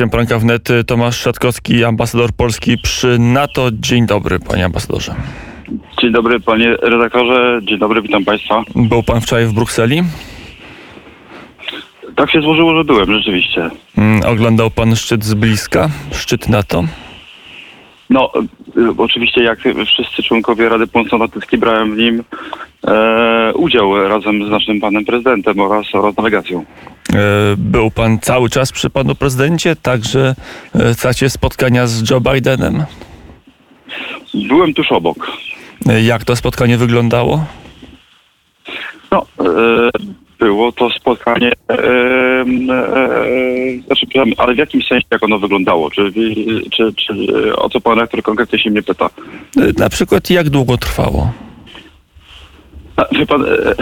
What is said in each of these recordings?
Gościem poranka wnet Tomasz Szatkowski, ambasador Polski przy NATO. Dzień dobry, panie ambasadorze. Dzień dobry, panie redaktorze. Dzień dobry, witam państwa. Był pan wczoraj w Brukseli? Tak się złożyło, że byłem, rzeczywiście. Mm, Oglądał pan szczyt z bliska, szczyt NATO? No, y, oczywiście jak wszyscy członkowie Rady Północnoatlantyckiej brałem w nim e, udział razem z naszym panem prezydentem oraz, oraz delegacją. E, Był pan cały czas przy panu prezydencie, także e, w trakcie spotkania z Joe Bidenem. Byłem tuż obok. E, Jak to spotkanie wyglądało? No, e, było to spotkanie, e, e, znaczy, przepraszam, ale w jakim sensie, jak ono wyglądało? Czy, czy, czy o co pan rektor konkretnie się mnie pyta? E, Na przykład jak długo trwało? Wie pan, e,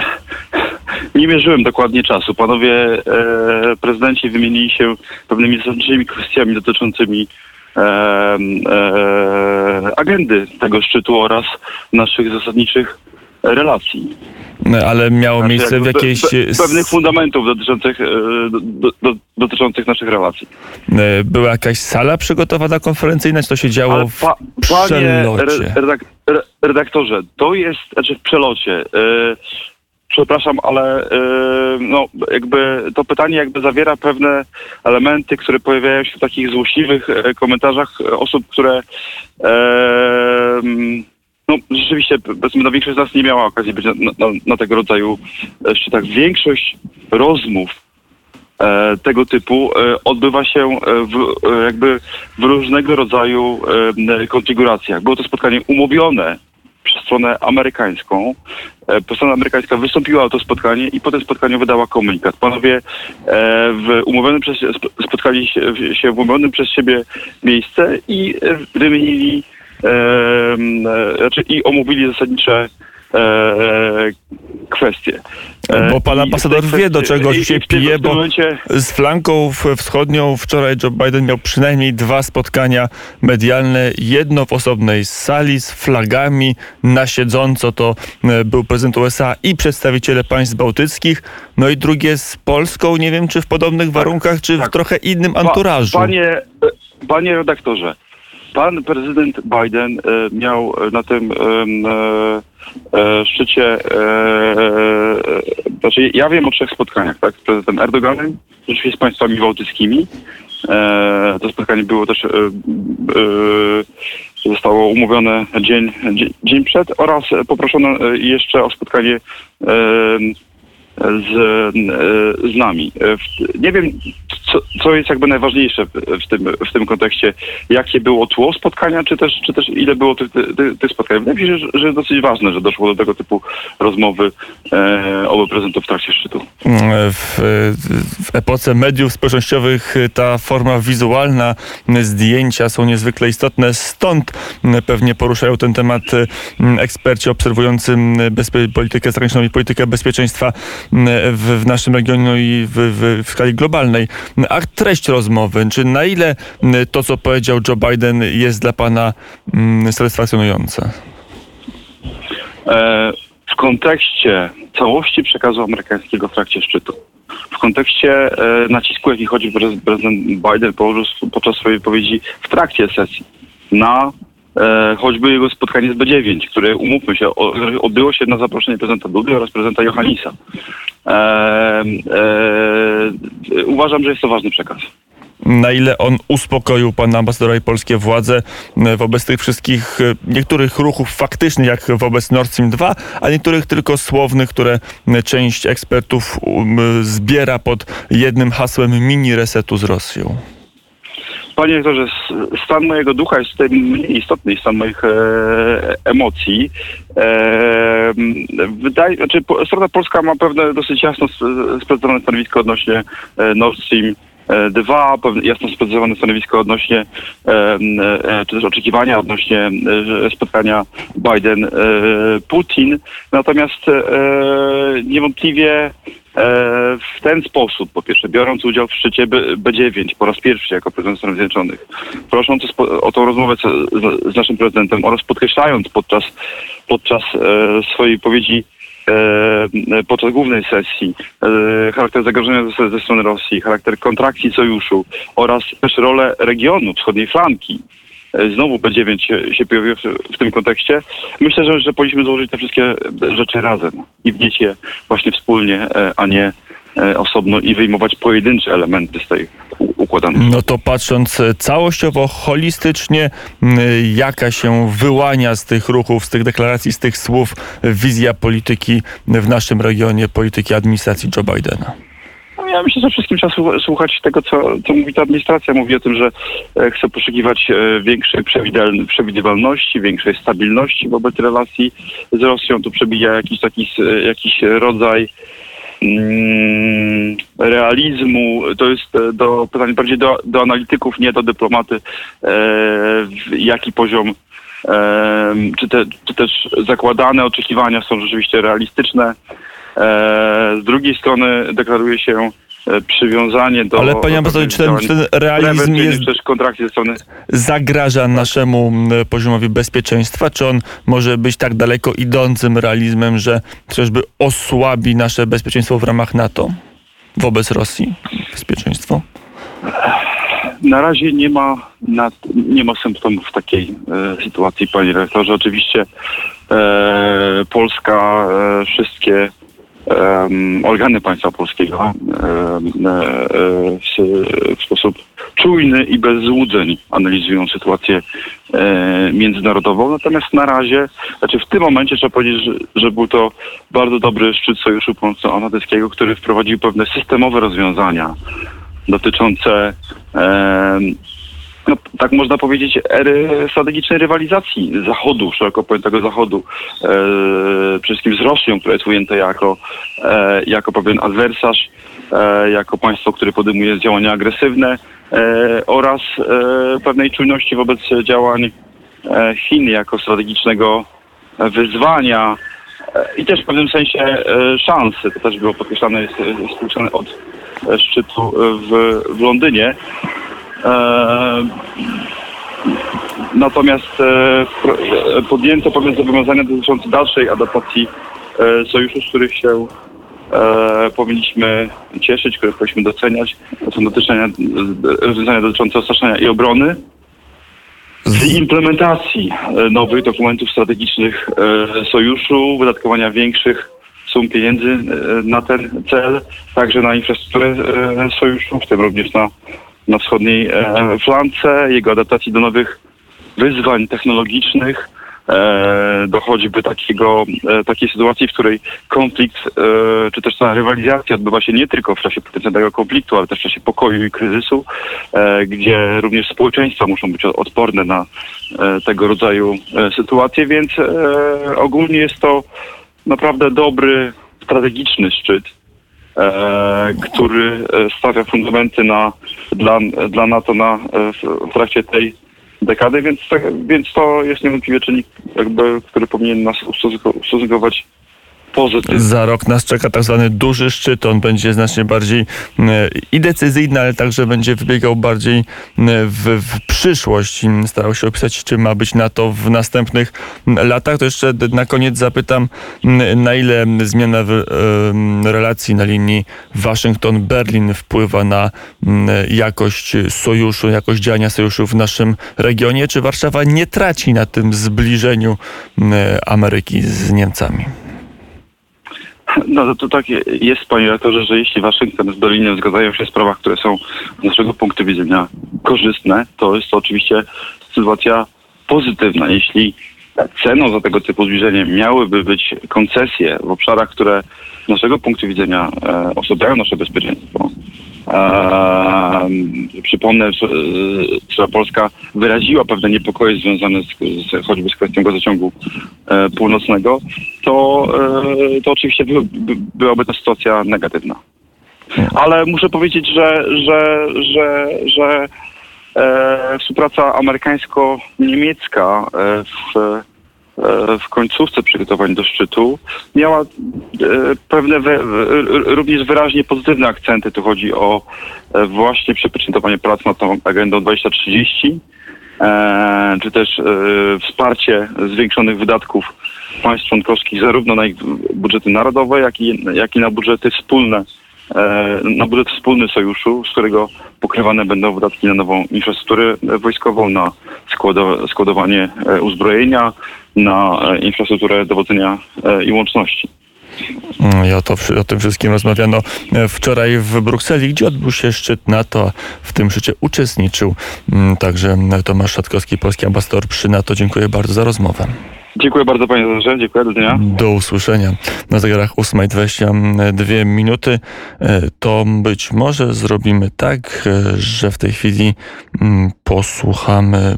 nie mierzyłem dokładnie czasu. Panowie e, prezydenci wymienili się pewnymi zasadniczymi kwestiami dotyczącymi e, e, agendy tego szczytu oraz naszych zasadniczych relacji. E, Ale miało Znaczy, miejsce w pe- jakiejś... pe- e, pewnych fundamentów dotyczących, e, do, do, dotyczących naszych relacji. e, Była jakaś sala przygotowana konferencyjna, czy to się działo Ale w pa, panie przelocie? re- redak, re, redaktorze, to jest, znaczy w przelocie. Przepraszam, ale no, jakby to pytanie jakby zawiera pewne elementy, które pojawiają się w takich złośliwych komentarzach osób, które mm, no, rzeczywiście, powiedzmy, no, większość z nas nie miała okazji być na, na, na tego rodzaju e, szczytach. Większość rozmów e, tego typu e, odbywa się e, w, e, jakby w różnego rodzaju konfiguracjach. Było to spotkanie umówione przez stronę amerykańską. Strona amerykańska wystąpiła to spotkanie i po tym spotkaniu wydała komunikat. Panowie w umówionym przez, sp- spotkali się, w umówionym przez siebie miejsce i wymienili znaczy i omówili zasadnicze e, kwestie. E, Bo pan ambasador wie, do czego i- się i pije, bo momencie- z flanką wschodnią wczoraj Joe Biden miał przynajmniej dwa spotkania medialne. Jedno w osobnej sali z flagami. Na siedząco to e, był prezydent USA i przedstawiciele państw bałtyckich. No i drugie z Polską. Nie wiem, czy w podobnych warunkach, czy w tak. trochę innym anturażu. Panie, panie redaktorze, pan prezydent Biden e, miał e, na tym e, szczycie, znaczy ja wiem o trzech spotkaniach, tak, z prezydentem Erdoganem, rzeczywiście z państwami bałtyckimi. To spotkanie było też, zostało umówione dzień, dzień, przed oraz poproszono jeszcze o spotkanie z, e, z nami. E, Nie wiem, co, co jest jakby najważniejsze w, tym, w tym kontekście. Jakie było tło spotkania, czy też, czy też ile było tych, tych, tych spotkań. Wydaje mi się, że, że jest dosyć ważne, że doszło do tego typu rozmowy e, obu prezydentów w trakcie szczytu. W, w epoce mediów społecznościowych ta forma wizualna, zdjęcia są niezwykle istotne. Stąd pewnie poruszają ten temat eksperci obserwujący bezpie- politykę zagraniczną i politykę bezpieczeństwa w, w naszym regionie no i w, w, w skali globalnej. A treść rozmowy, czy na ile to, co powiedział Joe Biden, jest dla pana mm, satysfakcjonujące? E, w kontekście całości przekazu amerykańskiego w trakcie szczytu, w kontekście e, nacisku, jaki prez- prezydent Biden położył podczas swojej wypowiedzi w trakcie sesji na choćby jego spotkanie z B9, które, umówmy się, odbyło się na zaproszenie prezydenta Dudy oraz prezydenta Johannisa. E, e, uważam, że jest to ważny przekaz. na ile on uspokoił pana ambasadora i polskie władze e, wobec tych wszystkich e, niektórych ruchów faktycznych, jak wobec Nord Stream 2, a niektórych tylko słownych, które e, część ekspertów um, zbiera pod jednym hasłem mini resetu z Rosją. Panie rektorze, s- stan mojego ducha jest tutaj mniej istotny niż stan moich e, emocji. E, wydaje, znaczy, strona polska ma pewne dosyć jasno sp- sprecyzowane stanowisko odnośnie e, Nord Stream e, 2, pewne jasno sprecyzowane stanowisko odnośnie, e, czy też oczekiwania odnośnie spotkania Biden-Putin. Natomiast niewątpliwie w ten sposób, po pierwsze, biorąc udział w szczycie B- B9 po raz pierwszy jako prezydent Stanów Zjednoczonych, prosząc o, tą rozmowę z, naszym prezydentem oraz podkreślając podczas, podczas e, swojej wypowiedzi e, podczas głównej sesji, e, charakter zagrożenia ze, ze strony Rosji, charakter kontrakcji sojuszu oraz też rolę regionu, wschodniej flanki. E, Znowu B9 się, się pojawiło w, w tym kontekście. Myślę, że, że powinniśmy złożyć te wszystkie rzeczy razem i wnieść je właśnie wspólnie, e, a nie e, osobno i wyjmować pojedyncze elementy z tej układanki. No to patrząc e, całościowo, holistycznie, jaka się wyłania z tych ruchów, z tych deklaracji, z tych słów wizja polityki w naszym regionie, polityki administracji Joe Bidena? No, Ja myślę, że wszystkim trzeba słu- słuchać tego, co, co mówi ta administracja. Mówi o tym, że e, chce poszukiwać e, większej przewidywal- przewidywalności, większej stabilności wobec relacji z Rosją. Tu przebija jakiś taki e, jakiś rodzaj mm, realizmu. To jest do pytanie bardziej do, do analityków, nie do dyplomaty. Jaki poziom czy, te, czy też zakładane oczekiwania są rzeczywiście realistyczne. E, z drugiej strony deklaruje się e, przywiązanie do... Ale panie ambasadorze, czy ten, ten realizm jest, zagraża naszemu m, poziomowi bezpieczeństwa? Czy on może być tak daleko idącym realizmem, że chociażby osłabi nasze bezpieczeństwo w ramach NATO wobec Rosji? Bezpieczeństwo? Na razie nie ma, nad, nie ma symptomów takiej e, sytuacji, panie rektorze. Oczywiście e, Polska, e, wszystkie em, organy państwa polskiego e, w, sposób czujny i bez złudzeń analizują sytuację e, międzynarodową. Natomiast na razie, znaczy w tym momencie trzeba powiedzieć, że, że był to bardzo dobry szczyt Sojuszu Północnoatlantyckiego, który wprowadził pewne systemowe rozwiązania dotyczące no, tak można powiedzieć, ery strategicznej rywalizacji Zachodu, szeroko pojętego Zachodu, e, przede wszystkim z Rosją, która jest ujęta jako, e, jako pewien adwersarz, e, jako państwo, które podejmuje działania agresywne e, oraz e, pewnej czujności wobec działań e, Chin jako strategicznego wyzwania i też w pewnym sensie szansy. To też było podkreślane, jest, jest od szczytu w, w Londynie. E, Natomiast e, e, podjęto pewne zobowiązania dotyczące dalszej adaptacji sojuszu, z których się powinniśmy cieszyć, które powinniśmy doceniać. To są rozwiązania dotyczące ostraszania i obrony. Z implementacji nowych dokumentów strategicznych sojuszu, wydatkowania większych sum pieniędzy na ten cel, także na infrastrukturę sojuszu, w tym również na, na wschodniej e, flance, jego adaptacji do nowych wyzwań technologicznych, e, do takiego, e, takiej sytuacji, w której konflikt, czy też ta rywalizacja odbywa się nie tylko w czasie potencjalnego konfliktu, ale też w czasie pokoju i kryzysu, gdzie również społeczeństwa muszą być odporne na tego rodzaju sytuacje, więc ogólnie jest to naprawdę dobry, strategiczny szczyt, który e, stawia fundamenty na, dla, dla NATO na, e, w, trakcie tej dekady, więc, tak- więc to jest niewątpliwie czynnik, jakby, który powinien nas ustosunko- ustosunkować Za rok nas czeka tak zwany duży szczyt. On będzie znacznie bardziej e, i decyzyjny, ale także będzie wybiegał bardziej e, w, w przyszłość. Starał się opisać, czym ma być NATO w następnych latach. To jeszcze na koniec zapytam, na ile zmiana w, em, relacji na linii Waszyngton-Berlin wpływa na jakość sojuszu, jakość działania sojuszu w naszym regionie? Czy Warszawa nie traci na tym zbliżeniu Ameryki z Niemcami? No to, to tak je- jest, panie redaktorze, że jeśli Waszyngton z Berlinem zgadzają się w sprawach, które są z naszego punktu widzenia korzystne, to jest to oczywiście sytuacja pozytywna. Jeśli ceną za tego typu zbliżenie miałyby być koncesje w obszarach, które z naszego punktu widzenia e, osłabiają nasze bezpieczeństwo, przypomnę, że, że Polska wyraziła pewne niepokoje związane z, z, choćby z kwestią gazociągu e, północnego, to, e, to oczywiście by, by, byłaby to sytuacja negatywna. Ale muszę powiedzieć, że, że, że, że e, współpraca amerykańsko-niemiecka e, w, e, w końcówce przygotowań do szczytu miała e, pewne we, również wyraźnie pozytywne akcenty. Tu chodzi o e, właśnie przypieczętowanie prac nad tą agendą 2030, e, czy też e, wsparcie zwiększonych wydatków państw członkowskich zarówno na ich budżety narodowe, jak i, jak i na budżety wspólne, e, na budżet wspólny sojuszu, z którego pokrywane będą wydatki na nową infrastrukturę wojskową, na składo, składowanie e, uzbrojenia, na e, infrastrukturę dowodzenia e, i łączności. Mm, I o, to, o tym wszystkim rozmawiano e, wczoraj w Brukseli, gdzie odbył się szczyt NATO. W tym szczycie uczestniczył mm, także Tomasz Szatkowski, polski ambasador przy NATO. Dziękuję bardzo za rozmowę. Dziękuję bardzo panie Zarze, dziękuję, do dnia. Do usłyszenia. Na zegarach 8.22 minuty. E, To być może zrobimy tak, e, że w tej chwili mm, posłuchamy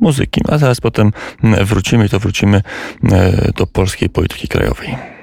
muzyki, a zaraz potem mm, wrócimy i to wrócimy e, do polskiej polityki krajowej.